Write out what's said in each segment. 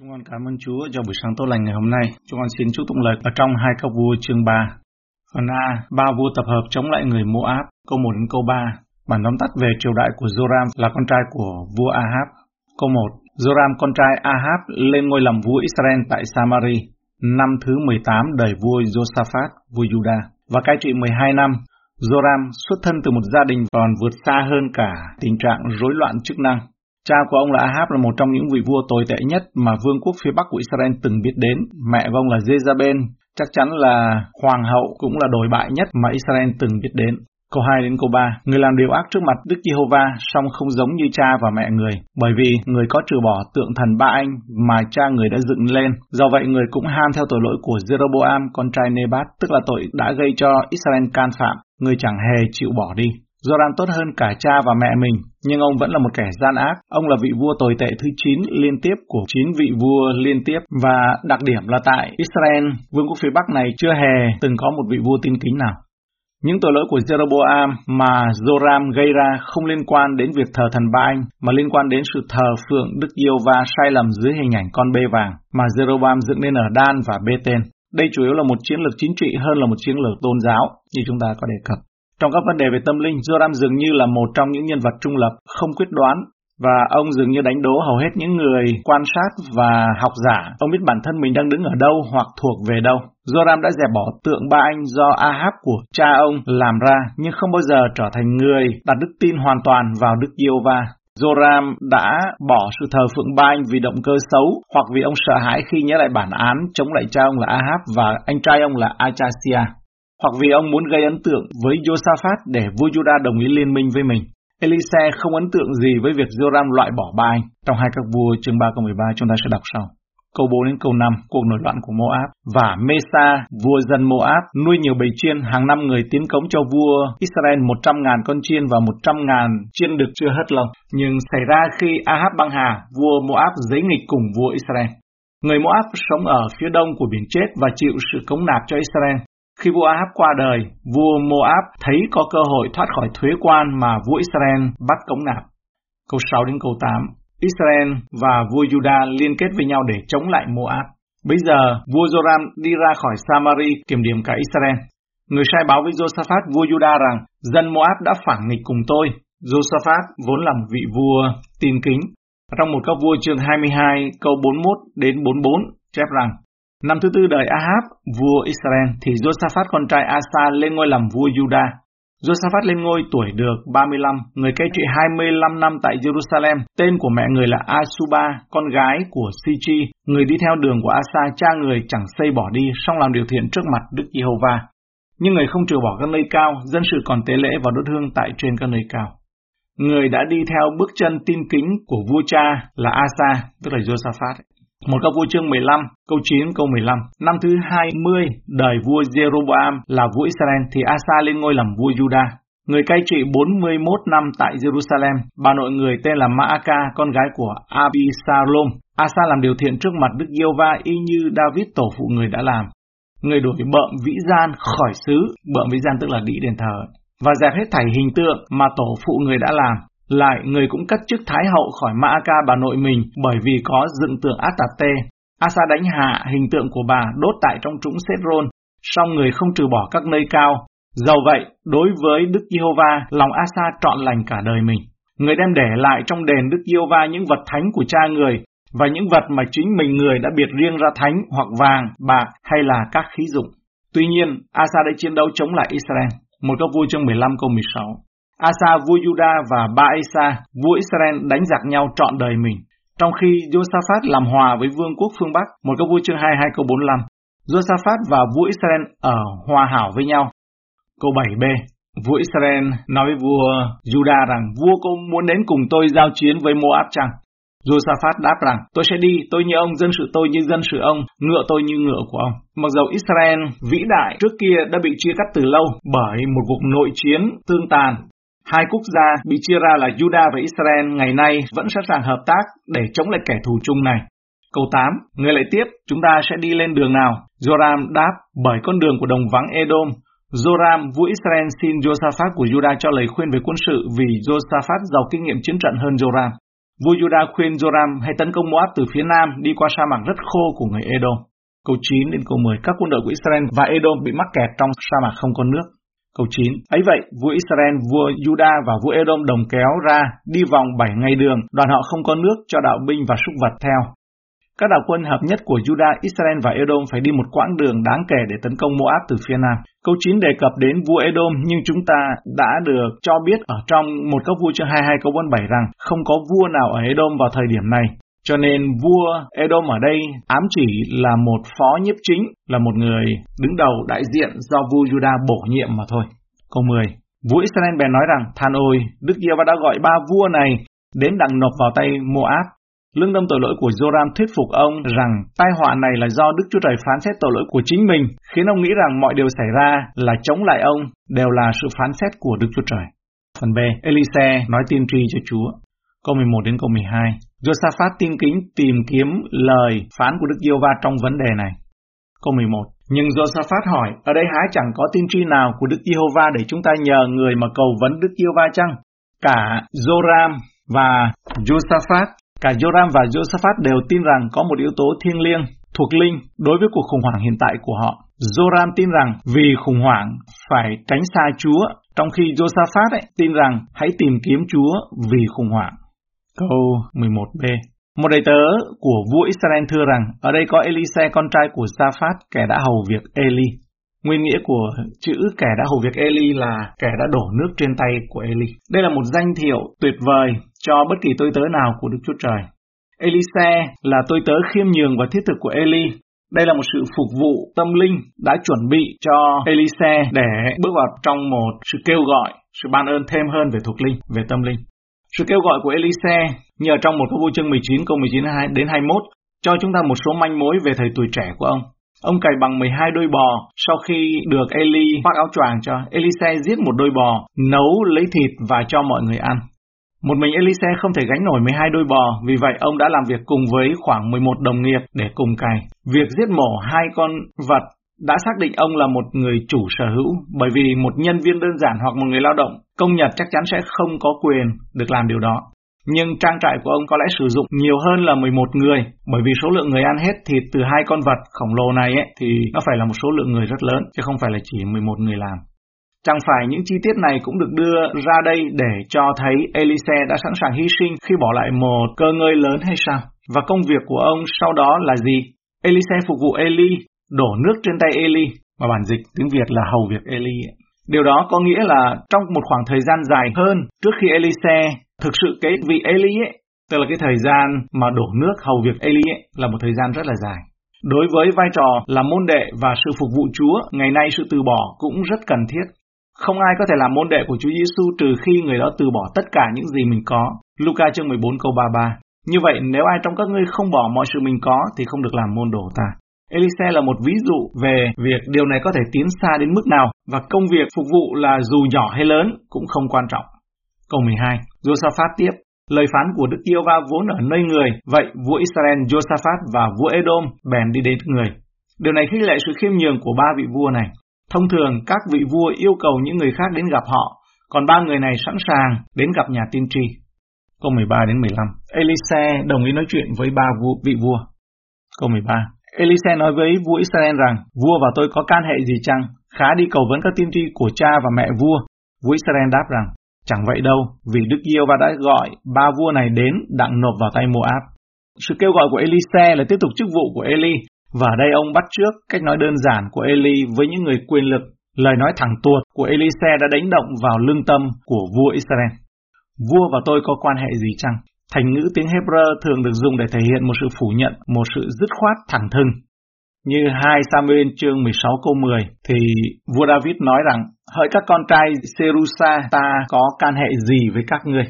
Chúng con cảm ơn Chúa cho buổi sáng tốt lành ngày hôm nay. Chúng con xin chúc tụng lời ở trong hai câu vua chương 3. Phần A, ba vua tập hợp chống lại người Moab, câu 1 đến câu 3. Bản tóm tắt về triều đại của Joram là con trai của vua Ahab. Câu 1, Joram con trai Ahab lên ngôi làm vua Israel tại Samari, năm thứ 18 đời vua Josaphat, vua Juda, và cai trị 12 năm. Joram xuất thân từ một gia đình còn vượt xa hơn cả tình trạng rối loạn chức năng. Cha của ông là Ahab là một trong những vị vua tồi tệ nhất mà vương quốc phía bắc của Israel từng biết đến. Mẹ của ông là Jezabel, chắc chắn là hoàng hậu cũng là đồi bại nhất mà Israel từng biết đến. Câu 2 đến câu 3, người làm điều ác trước mặt Đức Giê-hô-va, song không giống như cha và mẹ người, bởi vì người có trừ bỏ tượng thần ba anh mà cha người đã dựng lên. Do vậy người cũng ham theo tội lỗi của Jeroboam, con trai Nebat, tức là tội đã gây cho Israel can phạm, người chẳng hề chịu bỏ đi. Joram tốt hơn cả cha và mẹ mình, nhưng ông vẫn là một kẻ gian ác. Ông là vị vua tồi tệ thứ 9 liên tiếp của 9 vị vua liên tiếp và đặc điểm là tại Israel, vương quốc phía Bắc này chưa hề từng có một vị vua tin kính nào. Những tội lỗi của Jeroboam mà Joram gây ra không liên quan đến việc thờ thần ba anh, mà liên quan đến sự thờ phượng Đức Yêu và sai lầm dưới hình ảnh con bê vàng mà Jeroboam dựng nên ở Dan và Bê Tên. Đây chủ yếu là một chiến lược chính trị hơn là một chiến lược tôn giáo, như chúng ta có đề cập. Trong các vấn đề về tâm linh, Joram dường như là một trong những nhân vật trung lập, không quyết đoán, và ông dường như đánh đố hầu hết những người quan sát và học giả. Ông biết bản thân mình đang đứng ở đâu hoặc thuộc về đâu. Joram đã dẹp bỏ tượng ba anh do Ahab của cha ông làm ra, nhưng không bao giờ trở thành người đặt đức tin hoàn toàn vào Đức Yêu Va. Joram đã bỏ sự thờ phượng ba anh vì động cơ xấu hoặc vì ông sợ hãi khi nhớ lại bản án chống lại cha ông là Ahab và anh trai ông là Achasia hoặc vì ông muốn gây ấn tượng với Josaphat để vua Juda đồng ý liên minh với mình. Elise không ấn tượng gì với việc Joram loại bỏ ba anh. Trong hai các vua chương 3 câu 13 chúng ta sẽ đọc sau. Câu 4 đến câu 5, cuộc nổi loạn của Moab. Và Mesa, vua dân Moab, nuôi nhiều bầy chiên, hàng năm người tiến cống cho vua Israel 100 ngàn con chiên và 100 ngàn chiên được chưa hết lòng. Nhưng xảy ra khi Ahab băng hà, vua Moab giấy nghịch cùng vua Israel. Người Moab sống ở phía đông của biển chết và chịu sự cống nạp cho Israel. Khi vua Ahab qua đời, vua Moab thấy có cơ hội thoát khỏi thuế quan mà vua Israel bắt cống nạp. Câu 6 đến câu 8 Israel và vua Judah liên kết với nhau để chống lại Moab. Bây giờ, vua Joram đi ra khỏi Samari kiểm điểm cả Israel. Người sai báo với Josaphat vua Judah rằng dân Moab đã phản nghịch cùng tôi. Josaphat vốn là một vị vua tin kính. Trong một các vua chương 22 câu 41 đến 44 chép rằng Năm thứ tư đời Ahab, vua Israel, thì Josaphat con trai Asa lên ngôi làm vua Judah. Josaphat lên ngôi tuổi được 35, người cai trị 25 năm tại Jerusalem. Tên của mẹ người là Asuba, con gái của Sichi, người đi theo đường của Asa, cha người chẳng xây bỏ đi, song làm điều thiện trước mặt Đức Giê-hô-va. Nhưng người không trừ bỏ các nơi cao, dân sự còn tế lễ và đốt hương tại trên các nơi cao. Người đã đi theo bước chân tin kính của vua cha là Asa, tức là Josaphat. Một câu vua chương 15, câu 9, câu 15. Năm thứ 20 đời vua Jeroboam là vua Israel thì Asa lên ngôi làm vua Juda Người cai trị 41 năm tại Jerusalem, bà nội người tên là Maaka, con gái của Abisalom. Asa làm điều thiện trước mặt Đức giê va y như David tổ phụ người đã làm. Người đổi bợm vĩ gian khỏi xứ, bợm vĩ gian tức là đĩ đền thờ, và dẹp hết thảy hình tượng mà tổ phụ người đã làm, lại, người cũng cắt chức Thái hậu khỏi Maaka bà nội mình bởi vì có dựng tượng Atate. Asa đánh hạ hình tượng của bà đốt tại trong trũng Sethron, song người không trừ bỏ các nơi cao. Dầu vậy, đối với Đức Giê-hô-va, lòng Asa trọn lành cả đời mình. Người đem để lại trong đền Đức Giê-hô-va những vật thánh của cha người và những vật mà chính mình người đã biệt riêng ra thánh hoặc vàng, bạc hay là các khí dụng. Tuy nhiên, Asa đã chiến đấu chống lại Israel. Một câu vui chương 15 câu 16. Asa vua Juda và ba Asa, vua Israel đánh giặc nhau trọn đời mình. Trong khi Josaphat làm hòa với vương quốc phương Bắc, một câu vua chương 22 câu 45. Josaphat và vua Israel ở hòa hảo với nhau. Câu 7b. Vua Israel nói với vua Juda rằng vua có muốn đến cùng tôi giao chiến với Moab chăng? Josaphat đáp rằng, tôi sẽ đi, tôi như ông, dân sự tôi như dân sự ông, ngựa tôi như ngựa của ông. Mặc dầu Israel vĩ đại trước kia đã bị chia cắt từ lâu bởi một cuộc nội chiến tương tàn Hai quốc gia bị chia ra là Juda và Israel ngày nay vẫn sẵn sàng hợp tác để chống lại kẻ thù chung này. Câu 8, người lại tiếp, chúng ta sẽ đi lên đường nào? Joram đáp, bởi con đường của đồng vắng Edom. Joram, vua Israel xin Josaphat của Juda cho lời khuyên về quân sự vì Josaphat giàu kinh nghiệm chiến trận hơn Joram. Vua Juda khuyên Joram hãy tấn công Moab từ phía nam đi qua sa mạc rất khô của người Edom. Câu 9 đến câu 10, các quân đội của Israel và Edom bị mắc kẹt trong sa mạc không có nước. Câu 9, ấy vậy, vua Israel, vua Juda và vua Edom đồng kéo ra, đi vòng 7 ngày đường, đoàn họ không có nước cho đạo binh và súc vật theo. Các đạo quân hợp nhất của Juda, Israel và Edom phải đi một quãng đường đáng kể để tấn công Moab từ phía nam. Câu 9 đề cập đến vua Edom nhưng chúng ta đã được cho biết ở trong một các vua chương 22 câu 47 rằng không có vua nào ở Edom vào thời điểm này. Cho nên vua Edom ở đây ám chỉ là một phó nhiếp chính, là một người đứng đầu đại diện do vua Judah bổ nhiệm mà thôi. Câu 10 Vua Israel bèn nói rằng, than ôi, Đức giê va đã gọi ba vua này đến đặng nộp vào tay Moab Lương tâm tội lỗi của Joram thuyết phục ông rằng tai họa này là do Đức Chúa Trời phán xét tội lỗi của chính mình, khiến ông nghĩ rằng mọi điều xảy ra là chống lại ông đều là sự phán xét của Đức Chúa Trời. Phần B, Elise nói tiên tri cho Chúa. Câu 11 đến câu 12. Josaphat tin kính tìm kiếm lời phán của Đức Giê-hô-va trong vấn đề này. Câu 11. Nhưng Josaphat hỏi, ở đây há chẳng có tiên tri nào của Đức Giê-hô-va để chúng ta nhờ người mà cầu vấn Đức Giê-hô-va chăng? Cả Joram và Josaphat Cả Joram và Josaphat đều tin rằng có một yếu tố thiêng liêng, thuộc linh đối với cuộc khủng hoảng hiện tại của họ. Joram tin rằng vì khủng hoảng phải tránh xa Chúa, trong khi Josaphat ấy, tin rằng hãy tìm kiếm Chúa vì khủng hoảng. Câu 11b Một đầy tớ của vua Israel thưa rằng, ở đây có Elise con trai của Saphat, kẻ đã hầu việc Eli. Nguyên nghĩa của chữ kẻ đã hầu việc Eli là kẻ đã đổ nước trên tay của Eli. Đây là một danh thiệu tuyệt vời cho bất kỳ tôi tớ nào của Đức Chúa Trời. Elise là tôi tớ khiêm nhường và thiết thực của Eli. Đây là một sự phục vụ tâm linh đã chuẩn bị cho Elise để bước vào trong một sự kêu gọi, sự ban ơn thêm hơn về thuộc linh, về tâm linh. Sự kêu gọi của Elise nhờ trong một câu vô chương 19 câu 19 đến 21 cho chúng ta một số manh mối về thời tuổi trẻ của ông. Ông cày bằng 12 đôi bò, sau khi được Eli khoác áo choàng cho, Elise giết một đôi bò, nấu lấy thịt và cho mọi người ăn. Một mình Elise không thể gánh nổi 12 đôi bò, vì vậy ông đã làm việc cùng với khoảng 11 đồng nghiệp để cùng cày. Việc giết mổ hai con vật đã xác định ông là một người chủ sở hữu, bởi vì một nhân viên đơn giản hoặc một người lao động, công nhật chắc chắn sẽ không có quyền được làm điều đó. Nhưng trang trại của ông có lẽ sử dụng nhiều hơn là 11 người, bởi vì số lượng người ăn hết thịt từ hai con vật khổng lồ này ấy, thì nó phải là một số lượng người rất lớn, chứ không phải là chỉ 11 người làm. Chẳng phải những chi tiết này cũng được đưa ra đây để cho thấy Elise đã sẵn sàng hy sinh khi bỏ lại một cơ ngơi lớn hay sao? Và công việc của ông sau đó là gì? Elise phục vụ Eli, đổ nước trên tay Eli, mà bản dịch tiếng Việt là hầu việc Eli. Điều đó có nghĩa là trong một khoảng thời gian dài hơn trước khi Elise thực sự cái vị Eli ấy, tức là cái thời gian mà đổ nước hầu việc Eli ấy, là một thời gian rất là dài. Đối với vai trò là môn đệ và sự phục vụ Chúa, ngày nay sự từ bỏ cũng rất cần thiết. Không ai có thể làm môn đệ của Chúa Giêsu trừ khi người đó từ bỏ tất cả những gì mình có. Luca chương 14 câu 33. Như vậy, nếu ai trong các ngươi không bỏ mọi sự mình có thì không được làm môn đồ ta. Elise là một ví dụ về việc điều này có thể tiến xa đến mức nào và công việc phục vụ là dù nhỏ hay lớn cũng không quan trọng. Câu 12. Josaphat tiếp, lời phán của Đức Yêu Va vốn ở nơi người, vậy vua Israel Josaphat và vua Edom bèn đi đến người. Điều này khích lệ sự khiêm nhường của ba vị vua này. Thông thường, các vị vua yêu cầu những người khác đến gặp họ, còn ba người này sẵn sàng đến gặp nhà tiên tri. Câu 13 đến 15. Elise đồng ý nói chuyện với ba vua, vị vua. Câu 13. Elise nói với vua Israel rằng, vua và tôi có can hệ gì chăng? Khá đi cầu vấn các tiên tri của cha và mẹ vua. Vua Israel đáp rằng, chẳng vậy đâu, vì Đức Yêu và đã gọi ba vua này đến đặng nộp vào tay Moab. Sự kêu gọi của Elise là tiếp tục chức vụ của Eli, và ở đây ông bắt trước cách nói đơn giản của Eli với những người quyền lực. Lời nói thẳng tuột của Elise đã đánh động vào lương tâm của vua Israel. Vua và tôi có quan hệ gì chăng? Thành ngữ tiếng Hebrew thường được dùng để thể hiện một sự phủ nhận, một sự dứt khoát thẳng thừng. Như 2 Samuel chương 16 câu 10 thì vua David nói rằng hỡi các con trai Serusa ta có can hệ gì với các ngươi?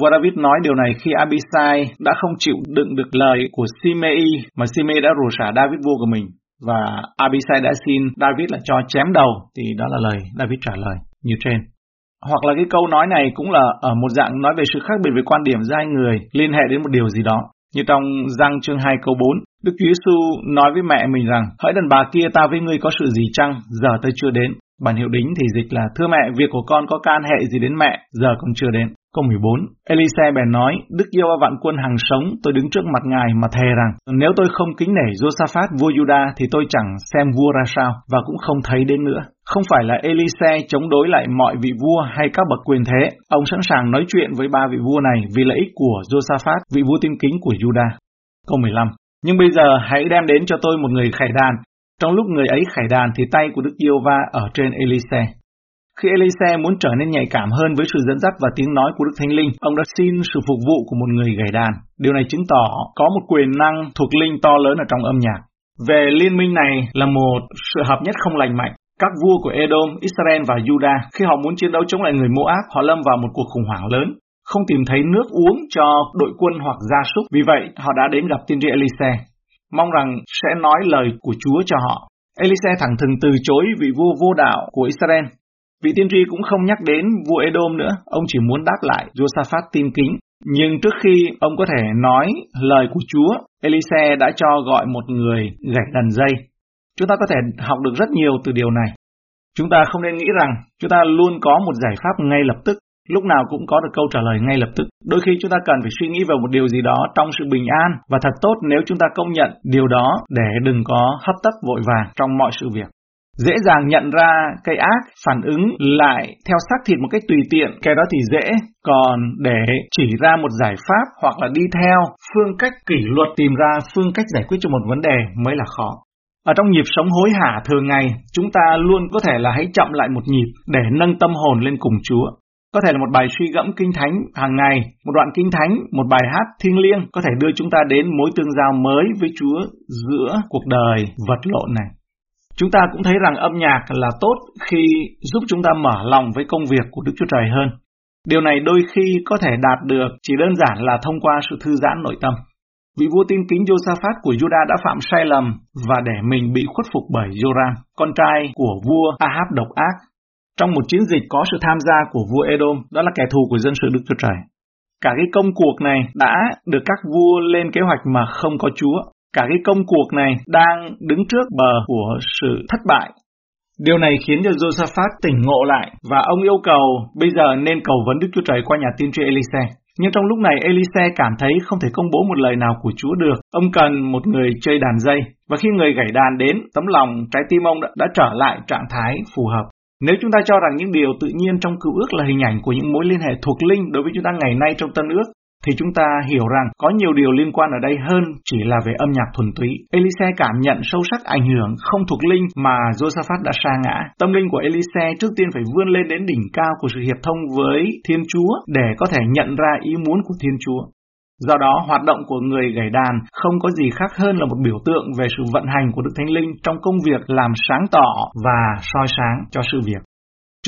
Vua David nói điều này khi Abisai đã không chịu đựng được lời của Simei mà Simei đã rủa xả David vua của mình và Abisai đã xin David là cho chém đầu thì đó là lời David trả lời như trên. Hoặc là cái câu nói này cũng là ở một dạng nói về sự khác biệt về quan điểm giữa hai người liên hệ đến một điều gì đó. Như trong răng chương 2 câu 4, Đức Chúa Giêsu nói với mẹ mình rằng, hỡi đàn bà kia ta với ngươi có sự gì chăng, giờ tôi chưa đến. Bản hiệu đính thì dịch là, thưa mẹ, việc của con có can hệ gì đến mẹ, giờ còn chưa đến. Câu 14, Elise bèn nói, Đức yêu vạn quân hàng sống, tôi đứng trước mặt ngài mà thề rằng, nếu tôi không kính nể Josaphat vua Juda thì tôi chẳng xem vua ra sao và cũng không thấy đến nữa. Không phải là Elise chống đối lại mọi vị vua hay các bậc quyền thế, ông sẵn sàng nói chuyện với ba vị vua này vì lợi ích của Josaphat, vị vua tiên kính của Juda. Câu 15, nhưng bây giờ hãy đem đến cho tôi một người khải đàn. Trong lúc người ấy khải đàn thì tay của Đức Yêu Va ở trên Elise. Khi Elise muốn trở nên nhạy cảm hơn với sự dẫn dắt và tiếng nói của Đức Thánh Linh, ông đã xin sự phục vụ của một người gảy đàn. Điều này chứng tỏ có một quyền năng thuộc linh to lớn ở trong âm nhạc. Về liên minh này là một sự hợp nhất không lành mạnh. Các vua của Edom, Israel và Judah, khi họ muốn chiến đấu chống lại người Moab, họ lâm vào một cuộc khủng hoảng lớn, không tìm thấy nước uống cho đội quân hoặc gia súc. Vì vậy, họ đã đến gặp tiên tri Elise, mong rằng sẽ nói lời của Chúa cho họ. Elise thẳng thừng từ chối vị vua vô đạo của Israel Vị tiên tri cũng không nhắc đến vua Edom nữa, ông chỉ muốn đáp lại Josaphat tin kính. Nhưng trước khi ông có thể nói lời của Chúa, Elise đã cho gọi một người gạch đần dây. Chúng ta có thể học được rất nhiều từ điều này. Chúng ta không nên nghĩ rằng chúng ta luôn có một giải pháp ngay lập tức, lúc nào cũng có được câu trả lời ngay lập tức. Đôi khi chúng ta cần phải suy nghĩ về một điều gì đó trong sự bình an và thật tốt nếu chúng ta công nhận điều đó để đừng có hấp tấp vội vàng trong mọi sự việc dễ dàng nhận ra cái ác phản ứng lại theo xác thịt một cách tùy tiện, cái đó thì dễ, còn để chỉ ra một giải pháp hoặc là đi theo phương cách kỷ luật tìm ra phương cách giải quyết cho một vấn đề mới là khó. Ở trong nhịp sống hối hả thường ngày, chúng ta luôn có thể là hãy chậm lại một nhịp để nâng tâm hồn lên cùng Chúa. Có thể là một bài suy gẫm kinh thánh hàng ngày, một đoạn kinh thánh, một bài hát thiêng liêng có thể đưa chúng ta đến mối tương giao mới với Chúa giữa cuộc đời vật lộn này. Chúng ta cũng thấy rằng âm nhạc là tốt khi giúp chúng ta mở lòng với công việc của Đức Chúa Trời hơn. Điều này đôi khi có thể đạt được chỉ đơn giản là thông qua sự thư giãn nội tâm. Vị vua tin kính Josaphat của Judah đã phạm sai lầm và để mình bị khuất phục bởi Joram, con trai của vua Ahab độc ác. Trong một chiến dịch có sự tham gia của vua Edom, đó là kẻ thù của dân sự Đức Chúa Trời. Cả cái công cuộc này đã được các vua lên kế hoạch mà không có Chúa cả cái công cuộc này đang đứng trước bờ của sự thất bại. Điều này khiến cho Josaphat tỉnh ngộ lại và ông yêu cầu bây giờ nên cầu vấn Đức Chúa Trời qua nhà tiên tri Elise. Nhưng trong lúc này Elise cảm thấy không thể công bố một lời nào của Chúa được. Ông cần một người chơi đàn dây. Và khi người gảy đàn đến, tấm lòng trái tim ông đã, đã trở lại trạng thái phù hợp. Nếu chúng ta cho rằng những điều tự nhiên trong cựu ước là hình ảnh của những mối liên hệ thuộc linh đối với chúng ta ngày nay trong tân ước, thì chúng ta hiểu rằng có nhiều điều liên quan ở đây hơn chỉ là về âm nhạc thuần túy. Elise cảm nhận sâu sắc ảnh hưởng không thuộc linh mà Josaphat đã sa ngã. Tâm linh của Elise trước tiên phải vươn lên đến đỉnh cao của sự hiệp thông với Thiên Chúa để có thể nhận ra ý muốn của Thiên Chúa. Do đó, hoạt động của người gảy đàn không có gì khác hơn là một biểu tượng về sự vận hành của Đức Thánh Linh trong công việc làm sáng tỏ và soi sáng cho sự việc.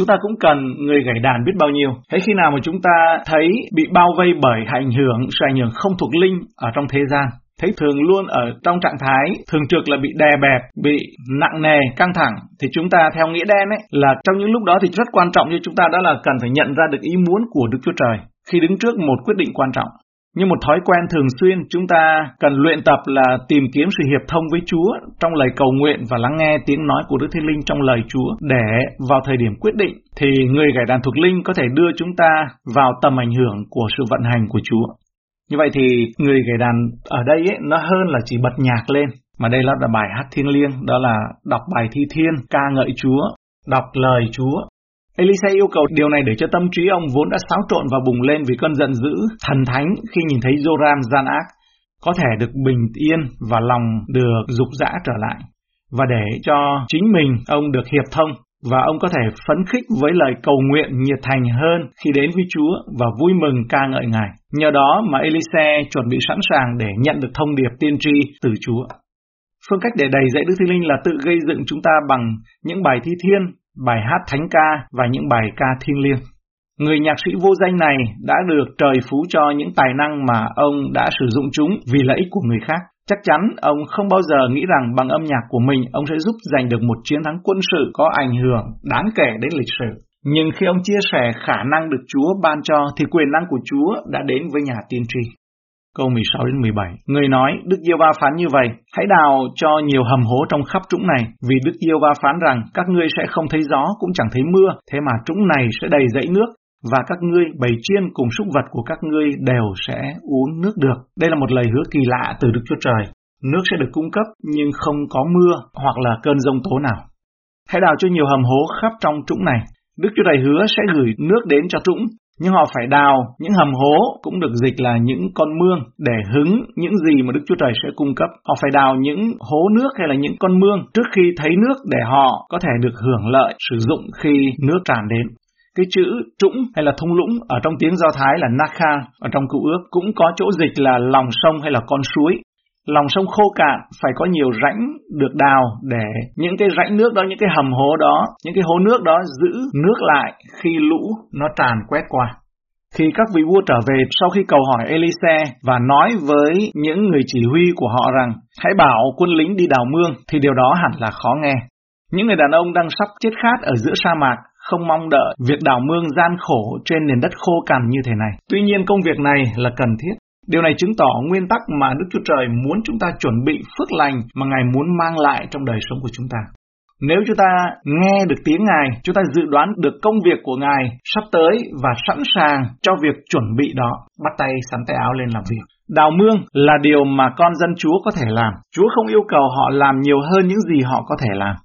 Chúng ta cũng cần người gảy đàn biết bao nhiêu. Thế khi nào mà chúng ta thấy bị bao vây bởi ảnh hưởng, sự ảnh hưởng không thuộc linh ở trong thế gian, thấy thường luôn ở trong trạng thái thường trực là bị đè bẹp, bị nặng nề, căng thẳng thì chúng ta theo nghĩa đen ấy là trong những lúc đó thì rất quan trọng cho chúng ta đó là cần phải nhận ra được ý muốn của Đức Chúa Trời khi đứng trước một quyết định quan trọng. Như một thói quen thường xuyên, chúng ta cần luyện tập là tìm kiếm sự hiệp thông với Chúa trong lời cầu nguyện và lắng nghe tiếng nói của Đức Thiên Linh trong lời Chúa. Để vào thời điểm quyết định thì người gảy đàn thuộc linh có thể đưa chúng ta vào tầm ảnh hưởng của sự vận hành của Chúa. Như vậy thì người gảy đàn ở đây ấy, nó hơn là chỉ bật nhạc lên, mà đây là bài hát thiên liêng, đó là đọc bài thi thiên, ca ngợi Chúa, đọc lời Chúa, Elisa yêu cầu điều này để cho tâm trí ông vốn đã xáo trộn và bùng lên vì cơn giận dữ, thần thánh khi nhìn thấy Joram gian ác, có thể được bình yên và lòng được dục dã trở lại. Và để cho chính mình ông được hiệp thông và ông có thể phấn khích với lời cầu nguyện nhiệt thành hơn khi đến với Chúa và vui mừng ca ngợi Ngài. Nhờ đó mà Elise chuẩn bị sẵn sàng để nhận được thông điệp tiên tri từ Chúa. Phương cách để đầy dạy Đức Thánh Linh là tự gây dựng chúng ta bằng những bài thi thiên bài hát thánh ca và những bài ca thiêng liêng. Người nhạc sĩ vô danh này đã được trời phú cho những tài năng mà ông đã sử dụng chúng vì lợi ích của người khác. Chắc chắn ông không bao giờ nghĩ rằng bằng âm nhạc của mình ông sẽ giúp giành được một chiến thắng quân sự có ảnh hưởng đáng kể đến lịch sử. Nhưng khi ông chia sẻ khả năng được Chúa ban cho thì quyền năng của Chúa đã đến với nhà tiên tri. Câu 16 đến 17. Người nói, Đức Diêu Va phán như vậy, hãy đào cho nhiều hầm hố trong khắp trũng này, vì Đức Diêu Va phán rằng các ngươi sẽ không thấy gió cũng chẳng thấy mưa, thế mà trũng này sẽ đầy dãy nước, và các ngươi bầy chiên cùng súc vật của các ngươi đều sẽ uống nước được. Đây là một lời hứa kỳ lạ từ Đức Chúa Trời. Nước sẽ được cung cấp nhưng không có mưa hoặc là cơn rông tố nào. Hãy đào cho nhiều hầm hố khắp trong trũng này. Đức Chúa Trời hứa sẽ gửi nước đến cho trũng, nhưng họ phải đào những hầm hố cũng được dịch là những con mương để hứng những gì mà Đức Chúa Trời sẽ cung cấp. Họ phải đào những hố nước hay là những con mương trước khi thấy nước để họ có thể được hưởng lợi sử dụng khi nước tràn đến. Cái chữ trũng hay là thung lũng ở trong tiếng Do Thái là Nakha, ở trong cựu ước cũng có chỗ dịch là lòng sông hay là con suối. Lòng sông khô cạn phải có nhiều rãnh được đào để những cái rãnh nước đó, những cái hầm hố đó, những cái hố nước đó giữ nước lại khi lũ nó tràn quét qua. Khi các vị vua trở về sau khi cầu hỏi Elise và nói với những người chỉ huy của họ rằng hãy bảo quân lính đi đào mương thì điều đó hẳn là khó nghe. Những người đàn ông đang sắp chết khát ở giữa sa mạc không mong đợi việc đào mương gian khổ trên nền đất khô cằn như thế này. Tuy nhiên công việc này là cần thiết. Điều này chứng tỏ nguyên tắc mà Đức Chúa Trời muốn chúng ta chuẩn bị phước lành mà Ngài muốn mang lại trong đời sống của chúng ta. Nếu chúng ta nghe được tiếng Ngài, chúng ta dự đoán được công việc của Ngài sắp tới và sẵn sàng cho việc chuẩn bị đó, bắt tay sắn tay áo lên làm việc. Đào mương là điều mà con dân Chúa có thể làm. Chúa không yêu cầu họ làm nhiều hơn những gì họ có thể làm.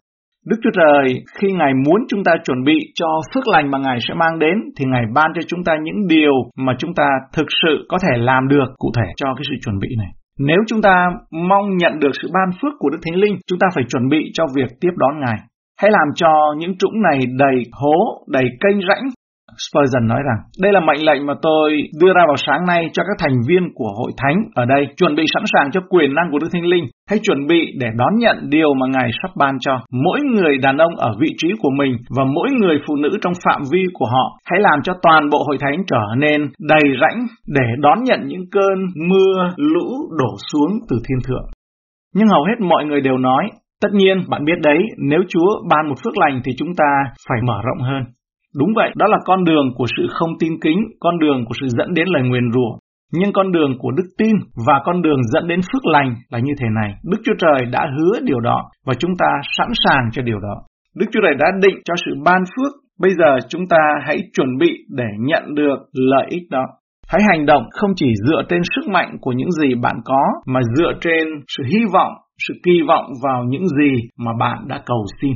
Đức Chúa Trời khi Ngài muốn chúng ta chuẩn bị cho phước lành mà Ngài sẽ mang đến thì Ngài ban cho chúng ta những điều mà chúng ta thực sự có thể làm được cụ thể cho cái sự chuẩn bị này. Nếu chúng ta mong nhận được sự ban phước của Đức Thánh Linh, chúng ta phải chuẩn bị cho việc tiếp đón Ngài. Hãy làm cho những trũng này đầy hố, đầy kênh rãnh Spurgeon nói rằng, đây là mệnh lệnh mà tôi đưa ra vào sáng nay cho các thành viên của hội thánh ở đây, chuẩn bị sẵn sàng cho quyền năng của Đức Thánh Linh. Hãy chuẩn bị để đón nhận điều mà Ngài sắp ban cho. Mỗi người đàn ông ở vị trí của mình và mỗi người phụ nữ trong phạm vi của họ, hãy làm cho toàn bộ hội thánh trở nên đầy rãnh để đón nhận những cơn mưa, lũ đổ xuống từ thiên thượng. Nhưng hầu hết mọi người đều nói, tất nhiên bạn biết đấy, nếu Chúa ban một phước lành thì chúng ta phải mở rộng hơn. Đúng vậy, đó là con đường của sự không tin kính, con đường của sự dẫn đến lời nguyền rủa. Nhưng con đường của đức tin và con đường dẫn đến phước lành là như thế này. Đức Chúa Trời đã hứa điều đó và chúng ta sẵn sàng cho điều đó. Đức Chúa Trời đã định cho sự ban phước. Bây giờ chúng ta hãy chuẩn bị để nhận được lợi ích đó. Hãy hành động không chỉ dựa trên sức mạnh của những gì bạn có, mà dựa trên sự hy vọng, sự kỳ vọng vào những gì mà bạn đã cầu xin.